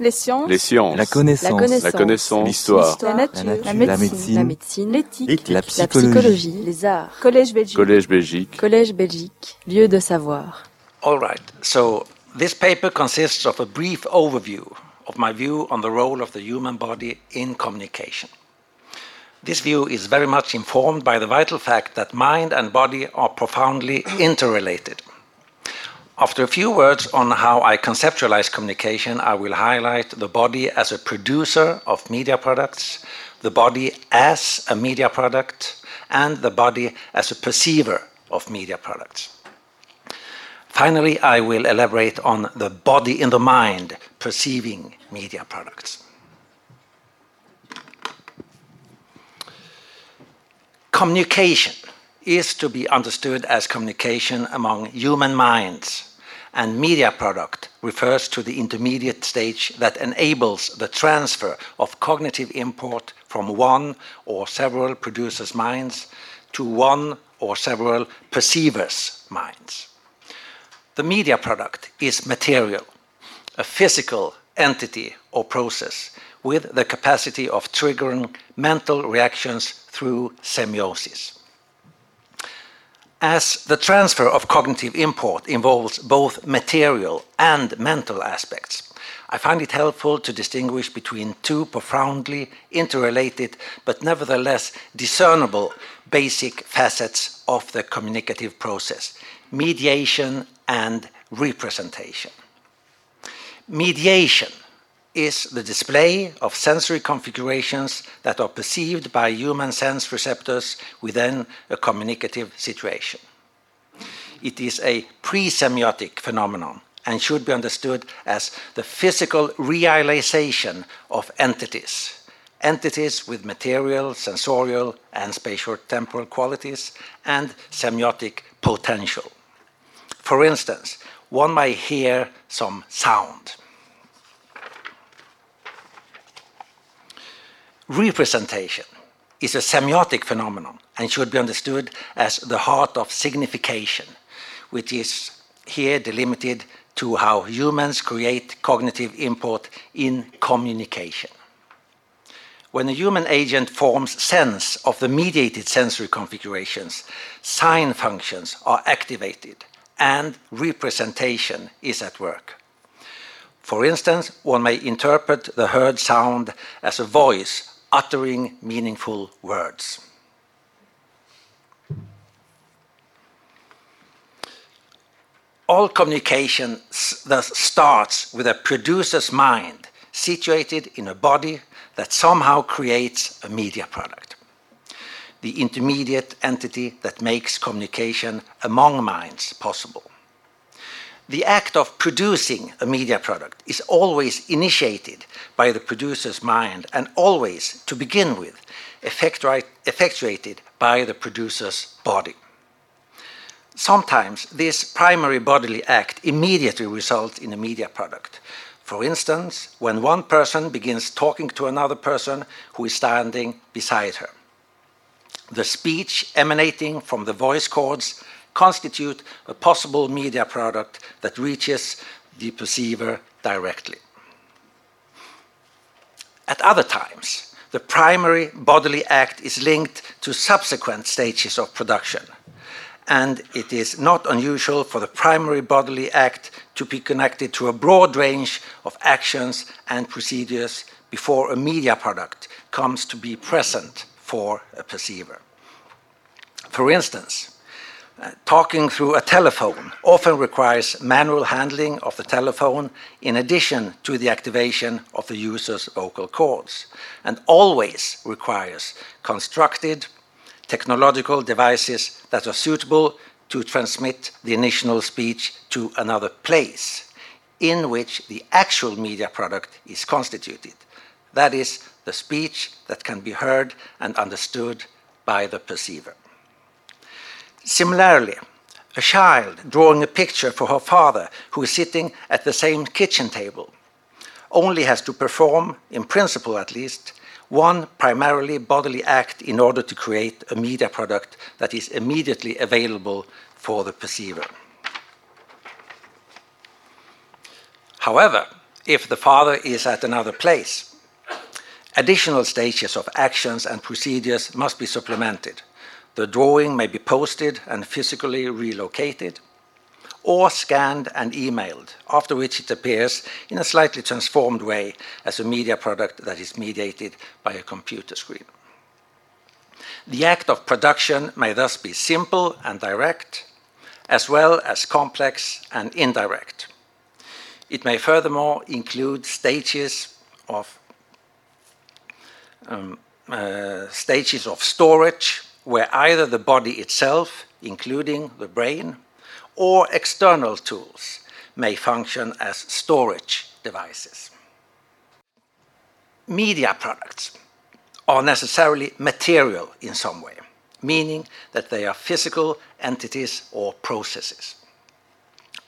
Les sciences. Les sciences. La connaissance. La connaissance. La. L'histoire. La nature. La nature. La La médecine. La. L'éthique. La La psychologie. psychologie. Les arts. Collège Belgique. Collège Belgique. Collège Belgique. Lieu de savoir. All right. So this paper consists of a brief overview of my view on the role of the human body in communication. This view is very much informed by the vital fact that mind and body are profoundly interrelated. After a few words on how I conceptualize communication, I will highlight the body as a producer of media products, the body as a media product, and the body as a perceiver of media products. Finally, I will elaborate on the body in the mind perceiving media products. Communication is to be understood as communication among human minds, and media product refers to the intermediate stage that enables the transfer of cognitive import from one or several producers' minds to one or several perceivers' minds. The media product is material, a physical entity or process with the capacity of triggering mental reactions through semiosis. As the transfer of cognitive import involves both material and mental aspects, I find it helpful to distinguish between two profoundly interrelated but nevertheless discernible basic facets of the communicative process mediation and representation. Mediation is the display of sensory configurations that are perceived by human sense receptors within a communicative situation. It is a pre-semiotic phenomenon and should be understood as the physical realization of entities, entities with material, sensorial, and spatio-temporal qualities, and semiotic potential. For instance, one may hear some sound. Representation is a semiotic phenomenon and should be understood as the heart of signification, which is here delimited to how humans create cognitive import in communication. When a human agent forms sense of the mediated sensory configurations, sign functions are activated and representation is at work. For instance, one may interpret the heard sound as a voice uttering meaningful words. All communication thus starts with a producer's mind situated in a body that somehow creates a media product, the intermediate entity that makes communication among minds possible. The act of producing a media product is always initiated by the producer's mind and always, to begin with, effectuated by the producer's body. Sometimes this primary bodily act immediately results in a media product. For instance, when one person begins talking to another person who is standing beside her. The speech emanating from the voice cords constitute a possible media product that reaches the perceiver directly. At other times, the primary bodily act is linked to subsequent stages of production, and it is not unusual for the primary bodily act to be connected to a broad range of actions and procedures before a media product comes to be present for a perceiver. For instance, talking through a telephone often requires manual handling of the telephone in addition to the activation of the user's vocal cords, and always requires constructed technological devices that are suitable to transmit the initial speech to another place in which the actual media product is constituted. That is, the speech that can be heard and understood by the perceiver. Similarly, a child drawing a picture for her father who is sitting at the same kitchen table only has to perform, in principle at least, one primarily bodily act in order to create a media product that is immediately available for the perceiver. However, if the father is at another place. Additional stages of actions and procedures must be supplemented. The drawing may be posted and physically relocated, or scanned and emailed, after which it appears in a slightly transformed way as a media product that is mediated by a computer screen. The act of production may thus be simple and direct, as well as complex and indirect. It may furthermore include stages of um, uh, stages of storage where either the body itself, including the brain, or external tools may function as storage devices. Media products are necessarily material in some way, meaning that they are physical entities or processes.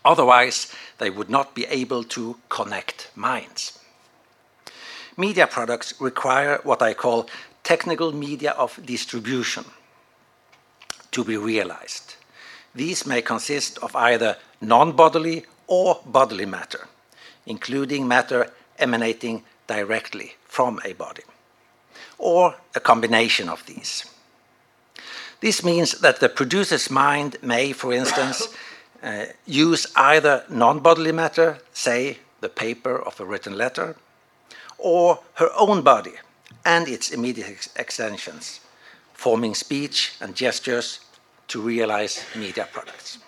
Otherwise, they would not be able to connect minds. Media products require what I call technical media of distribution to be realized. These may consist of either non bodily or bodily matter, including matter emanating directly from a body, or a combination of these. This means that the producer's mind may, for instance, uh, use either non bodily matter, say the paper of a written letter, or her own body and its immediate ex extensions, forming speech and gestures to realize media products.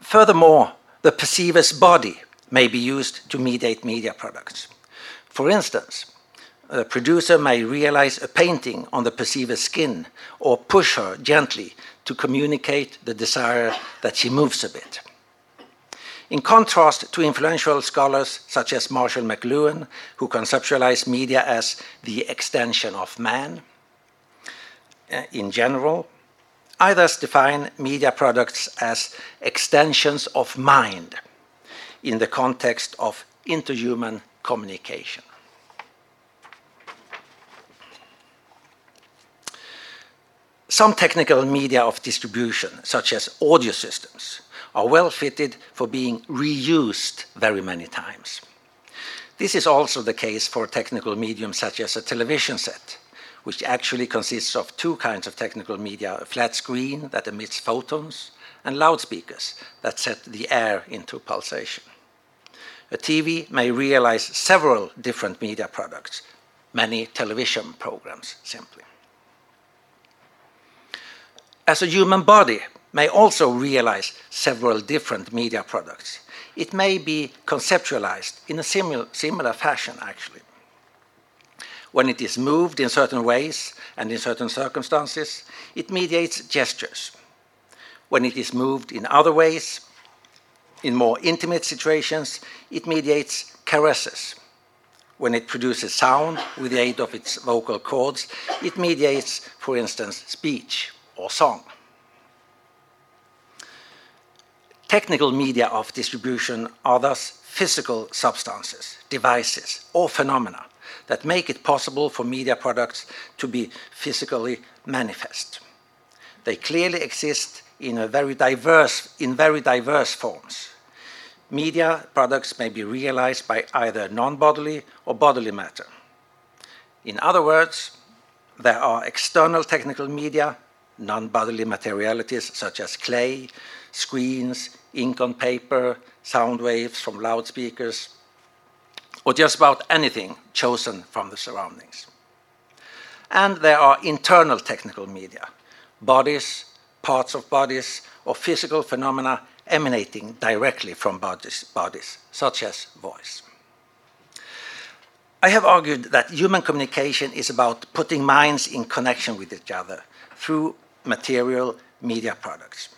Furthermore, the perceiver's body may be used to mediate media products. For instance, a producer may realize a painting on the perceiver's skin or push her gently to communicate the desire that she moves a bit. In contrast to influential scholars such as Marshall McLuhan, who conceptualize media as the extension of man, in general, I thus define media products as extensions of mind in the context of interhuman communication. Some technical media of distribution, such as audio systems, are well fitted for being reused very many times. This is also the case for technical mediums such as a television set, which actually consists of two kinds of technical media a flat screen that emits photons, and loudspeakers that set the air into pulsation. A TV may realize several different media products, many television programs simply. As a human body may also realize several different media products, it may be conceptualized in a similar, similar fashion actually when it is moved in certain ways and in certain circumstances, it mediates gestures. When it is moved in other ways, in more intimate situations, it mediates caresses. When it produces sound with the aid of its vocal cords, it mediates, for instance, speech or song. Technical media of distribution are thus physical substances, devices, or phenomena that make it possible for media products to be physically manifest. They clearly exist in, very diverse, in very diverse forms. Media products may be realized by either non bodily or bodily matter. In other words, there are external technical media, non bodily materialities such as clay, screens, ink on paper, sound waves from loudspeakers, or just about anything chosen from the surroundings. And there are internal technical media, bodies, parts of bodies, or physical phenomena emanating directly from bodies, bodies such as voice. I have argued that human communication is about putting minds in connection with each other through material media products.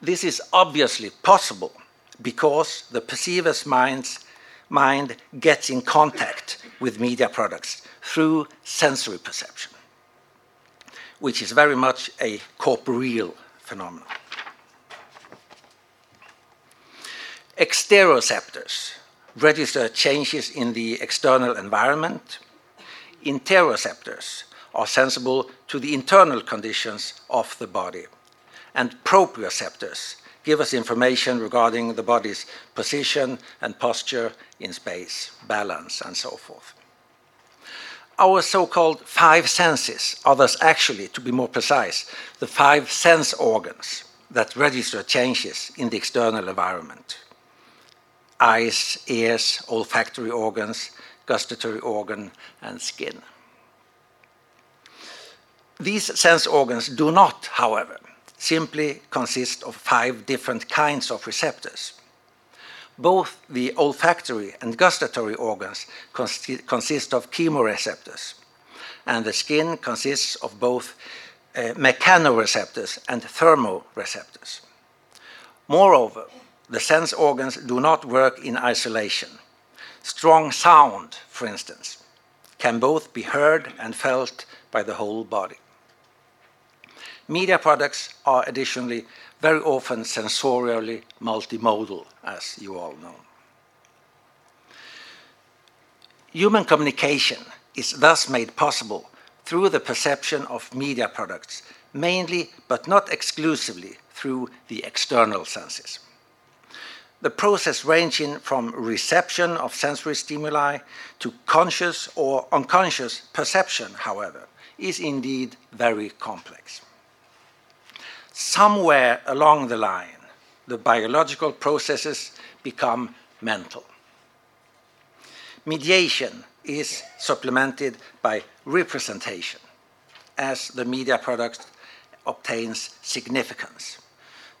This is obviously possible because the perceiver's minds mind gets in contact with media products through sensory perception, which is very much a corporeal phenomenon. Exteroceptors register changes in the external environment. Interoceptors are sensible to the internal conditions of the body. And proprioceptors give us information regarding the body's position and posture in space, balance, and so forth. Our so-called five senses are thus actually, to be more precise, the five sense organs that register changes in the external environment. Eyes, ears, olfactory organs, gustatory organ, and skin. These sense organs do not, however, simply consist of five different kinds of receptors. Both the olfactory and gustatory organs consist of chemoreceptors, and the skin consists of both uh, mechanoreceptors and thermoreceptors. Moreover, the sense organs do not work in isolation. Strong sound, for instance, can both be heard and felt by the whole body. Media products are additionally very often sensorially multimodal, as you all know. Human communication is thus made possible through the perception of media products, mainly but not exclusively through the external senses. The process ranging from reception of sensory stimuli to conscious or unconscious perception, however, is indeed very complex. Somewhere along the line, the biological processes become mental. Mediation is supplemented by representation as the media product obtains significance.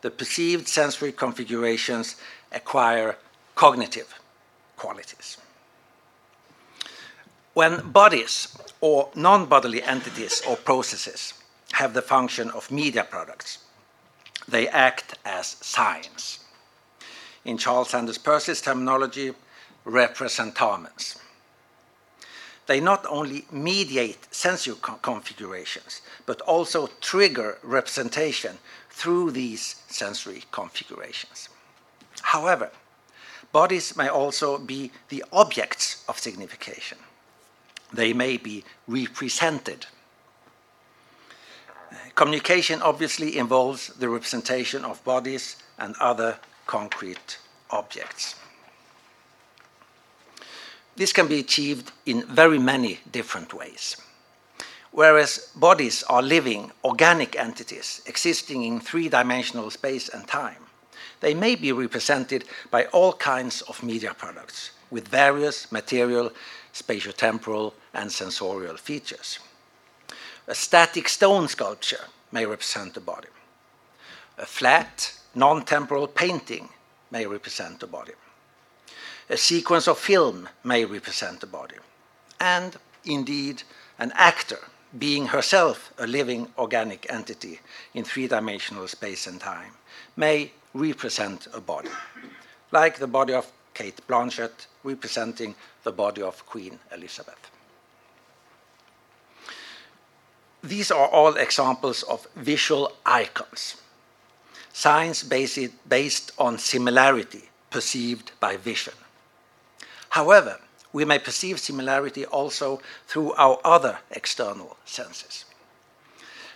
The perceived sensory configurations acquire cognitive qualities. When bodies or non bodily entities or processes have the function of media products, they act as signs. In Charles Sanders Peirce's terminology, representaments. They not only mediate sensory configurations, but also trigger representation through these sensory configurations. However, bodies may also be the objects of signification. They may be represented Communication obviously involves the representation of bodies and other concrete objects. This can be achieved in very many different ways. Whereas bodies are living, organic entities existing in three dimensional space and time, they may be represented by all kinds of media products with various material, spatiotemporal, and sensorial features. A static stone sculpture may represent the body. A flat, non-temporal painting may represent the body. A sequence of film may represent the body. And indeed, an actor, being herself a living organic entity in three-dimensional space and time, may represent a body, like the body of Cate Blanchett representing the body of Queen Elizabeth. These are all examples of visual icons, signs based, on similarity perceived by vision. However, we may perceive similarity also through our other external senses.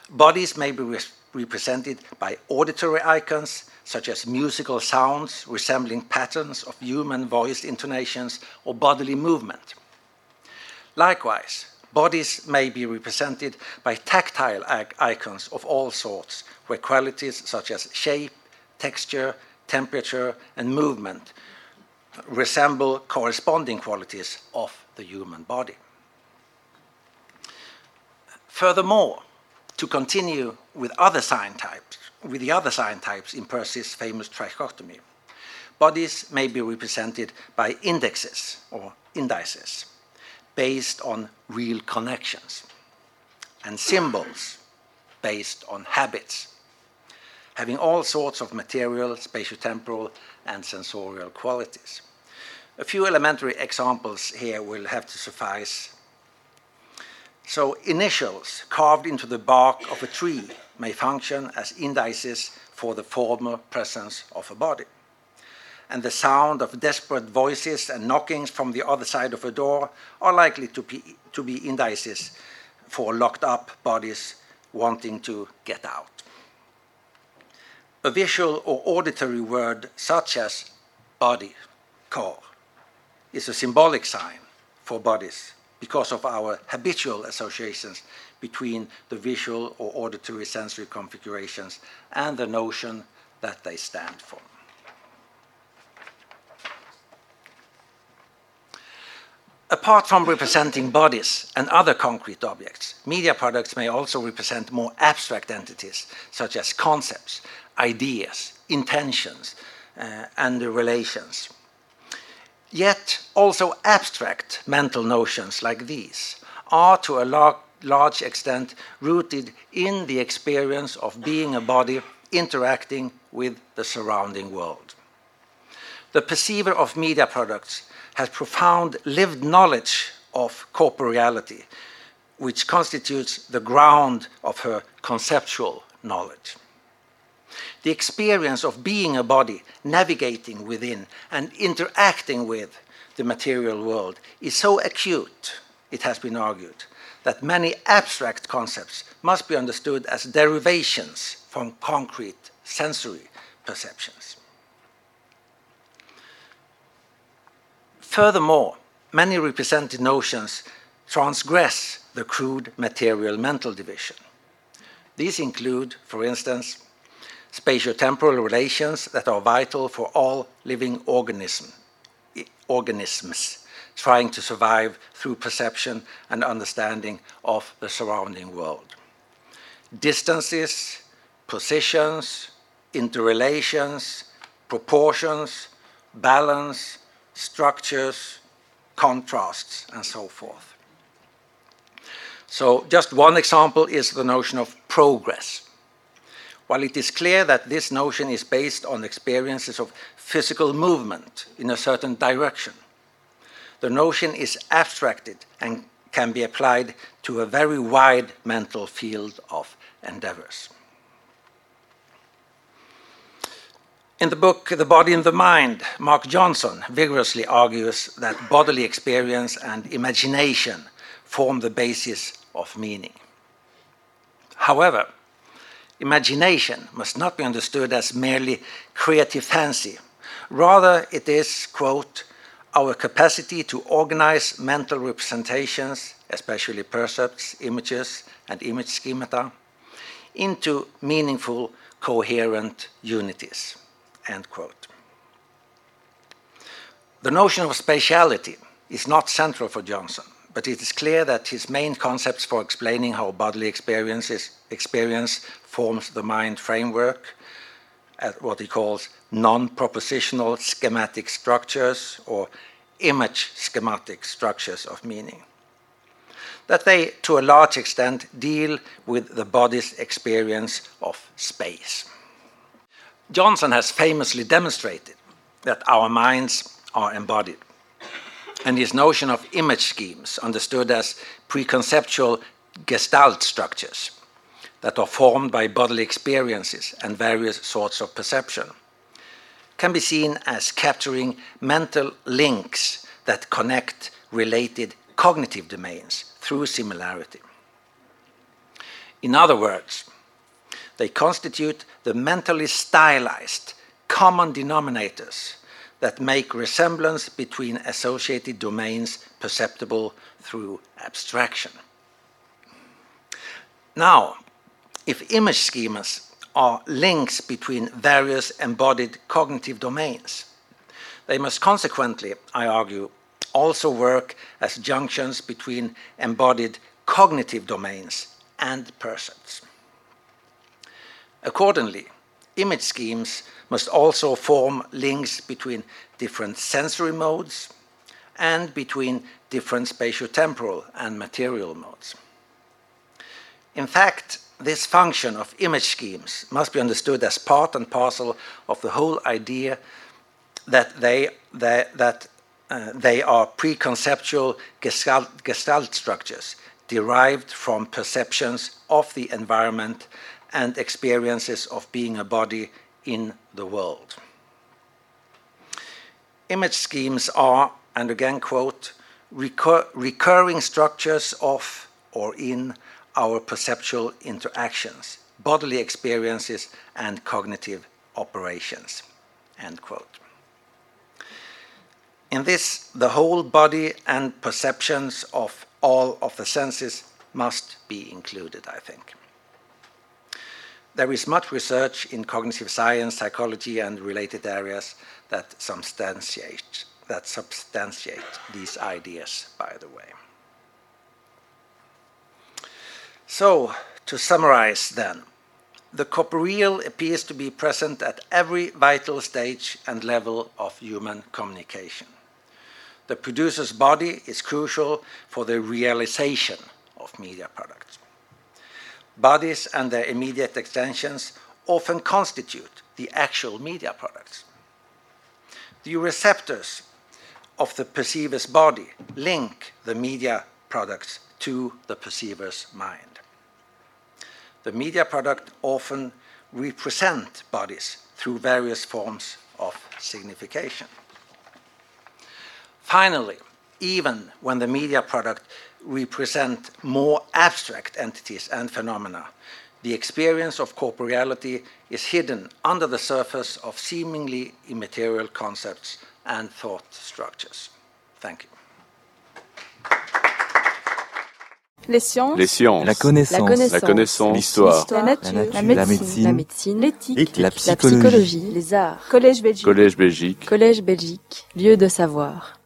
Bodies may be re represented by auditory icons, such as musical sounds resembling patterns of human voiced intonations or bodily movement. Likewise, Bodies may be represented by tactile icons of all sorts, where qualities such as shape, texture, temperature, and movement resemble corresponding qualities of the human body. Furthermore, to continue with other sign types, with the other sign types in Peirce's famous trichotomy, bodies may be represented by indexes or indices based on real connections, and symbols based on habits, having all sorts of material, spatiotemporal, and sensorial qualities. A few elementary examples here will have to suffice. So initials carved into the bark of a tree may function as indices for the former presence of a body and the sound of desperate voices and knockings from the other side of a door are likely to be, to be indices for locked up bodies wanting to get out. A visual or auditory word such as body, core, is a symbolic sign for bodies because of our habitual associations between the visual or auditory sensory configurations and the notion that they stand for. Apart from representing bodies and other concrete objects, media products may also represent more abstract entities, such as concepts, ideas, intentions, uh, and relations. Yet, also abstract mental notions like these are to a lar large extent rooted in the experience of being a body interacting with the surrounding world. The perceiver of media products has profound lived knowledge of corporeality, which constitutes the ground of her conceptual knowledge. The experience of being a body, navigating within and interacting with the material world is so acute, it has been argued, that many abstract concepts must be understood as derivations from concrete sensory perceptions. Furthermore, many represented notions transgress the crude material mental division. These include, for instance, spatiotemporal relations that are vital for all living organism, organisms trying to survive through perception and understanding of the surrounding world. Distances, positions, interrelations, proportions, balance, structures, contrasts, and so forth. So, just one example is the notion of progress. While it is clear that this notion is based on experiences of physical movement in a certain direction, the notion is abstracted and can be applied to a very wide mental field of endeavors. In the book The Body and the Mind, Mark Johnson vigorously argues that bodily experience and imagination form the basis of meaning. However, imagination must not be understood as merely creative fancy. Rather, it is, quote, our capacity to organize mental representations, especially percepts, images, and image schemata, into meaningful, coherent unities. End quote. The notion of spatiality is not central for Johnson, but it is clear that his main concepts for explaining how bodily experience forms the mind framework, at what he calls non propositional schematic structures or image schematic structures of meaning. That they, to a large extent, deal with the body's experience of space. Johnson has famously demonstrated that our minds are embodied, and his notion of image schemes, understood as preconceptual gestalt structures that are formed by bodily experiences and various sorts of perception, can be seen as capturing mental links that connect related cognitive domains through similarity. In other words, they constitute the mentally stylized common denominators that make resemblance between associated domains perceptible through abstraction. Now, if image schemas are links between various embodied cognitive domains, they must consequently, I argue, also work as junctions between embodied cognitive domains and percepts. Accordingly, image schemes must also form links between different sensory modes and between different spatiotemporal and material modes. In fact, this function of image schemes must be understood as part and parcel of the whole idea that they, that uh, they are preconceptual gestalt, gestalt structures derived from perceptions of the environment and experiences of being a body in the world. Image schemes are, and again quote, recur recurring structures of or in our perceptual interactions, bodily experiences, and cognitive operations. End quote. In this, the whole body and perceptions of all of the senses must be included, I think. There is much research in cognitive science, psychology, and related areas that substantiate, that substantiate these ideas, by the way. So, to summarize then, the corporeal appears to be present at every vital stage and level of human communication. The producer's body is crucial for the realization of media products. Bodies and their immediate extensions often constitute the actual media products. The receptors of the perceiver's body link the media products to the perceiver's mind. The media product often represent bodies through various forms of signification. Finally, even when the media product represent more abstract entities and phenomena, the experience of corporeality is hidden under the surface of seemingly immaterial concepts and thought structures. Thank you. Les sciences, Les sciences, La connaissance, La connaissance. l'histoire, la nature, la nature, la la médecine, médecine, la médecine, l'éthique, l'éthique, la la psychologie. psychologie, les arts, collège Belgique, Collège Belgique, collège Belgique, lieu de savoir.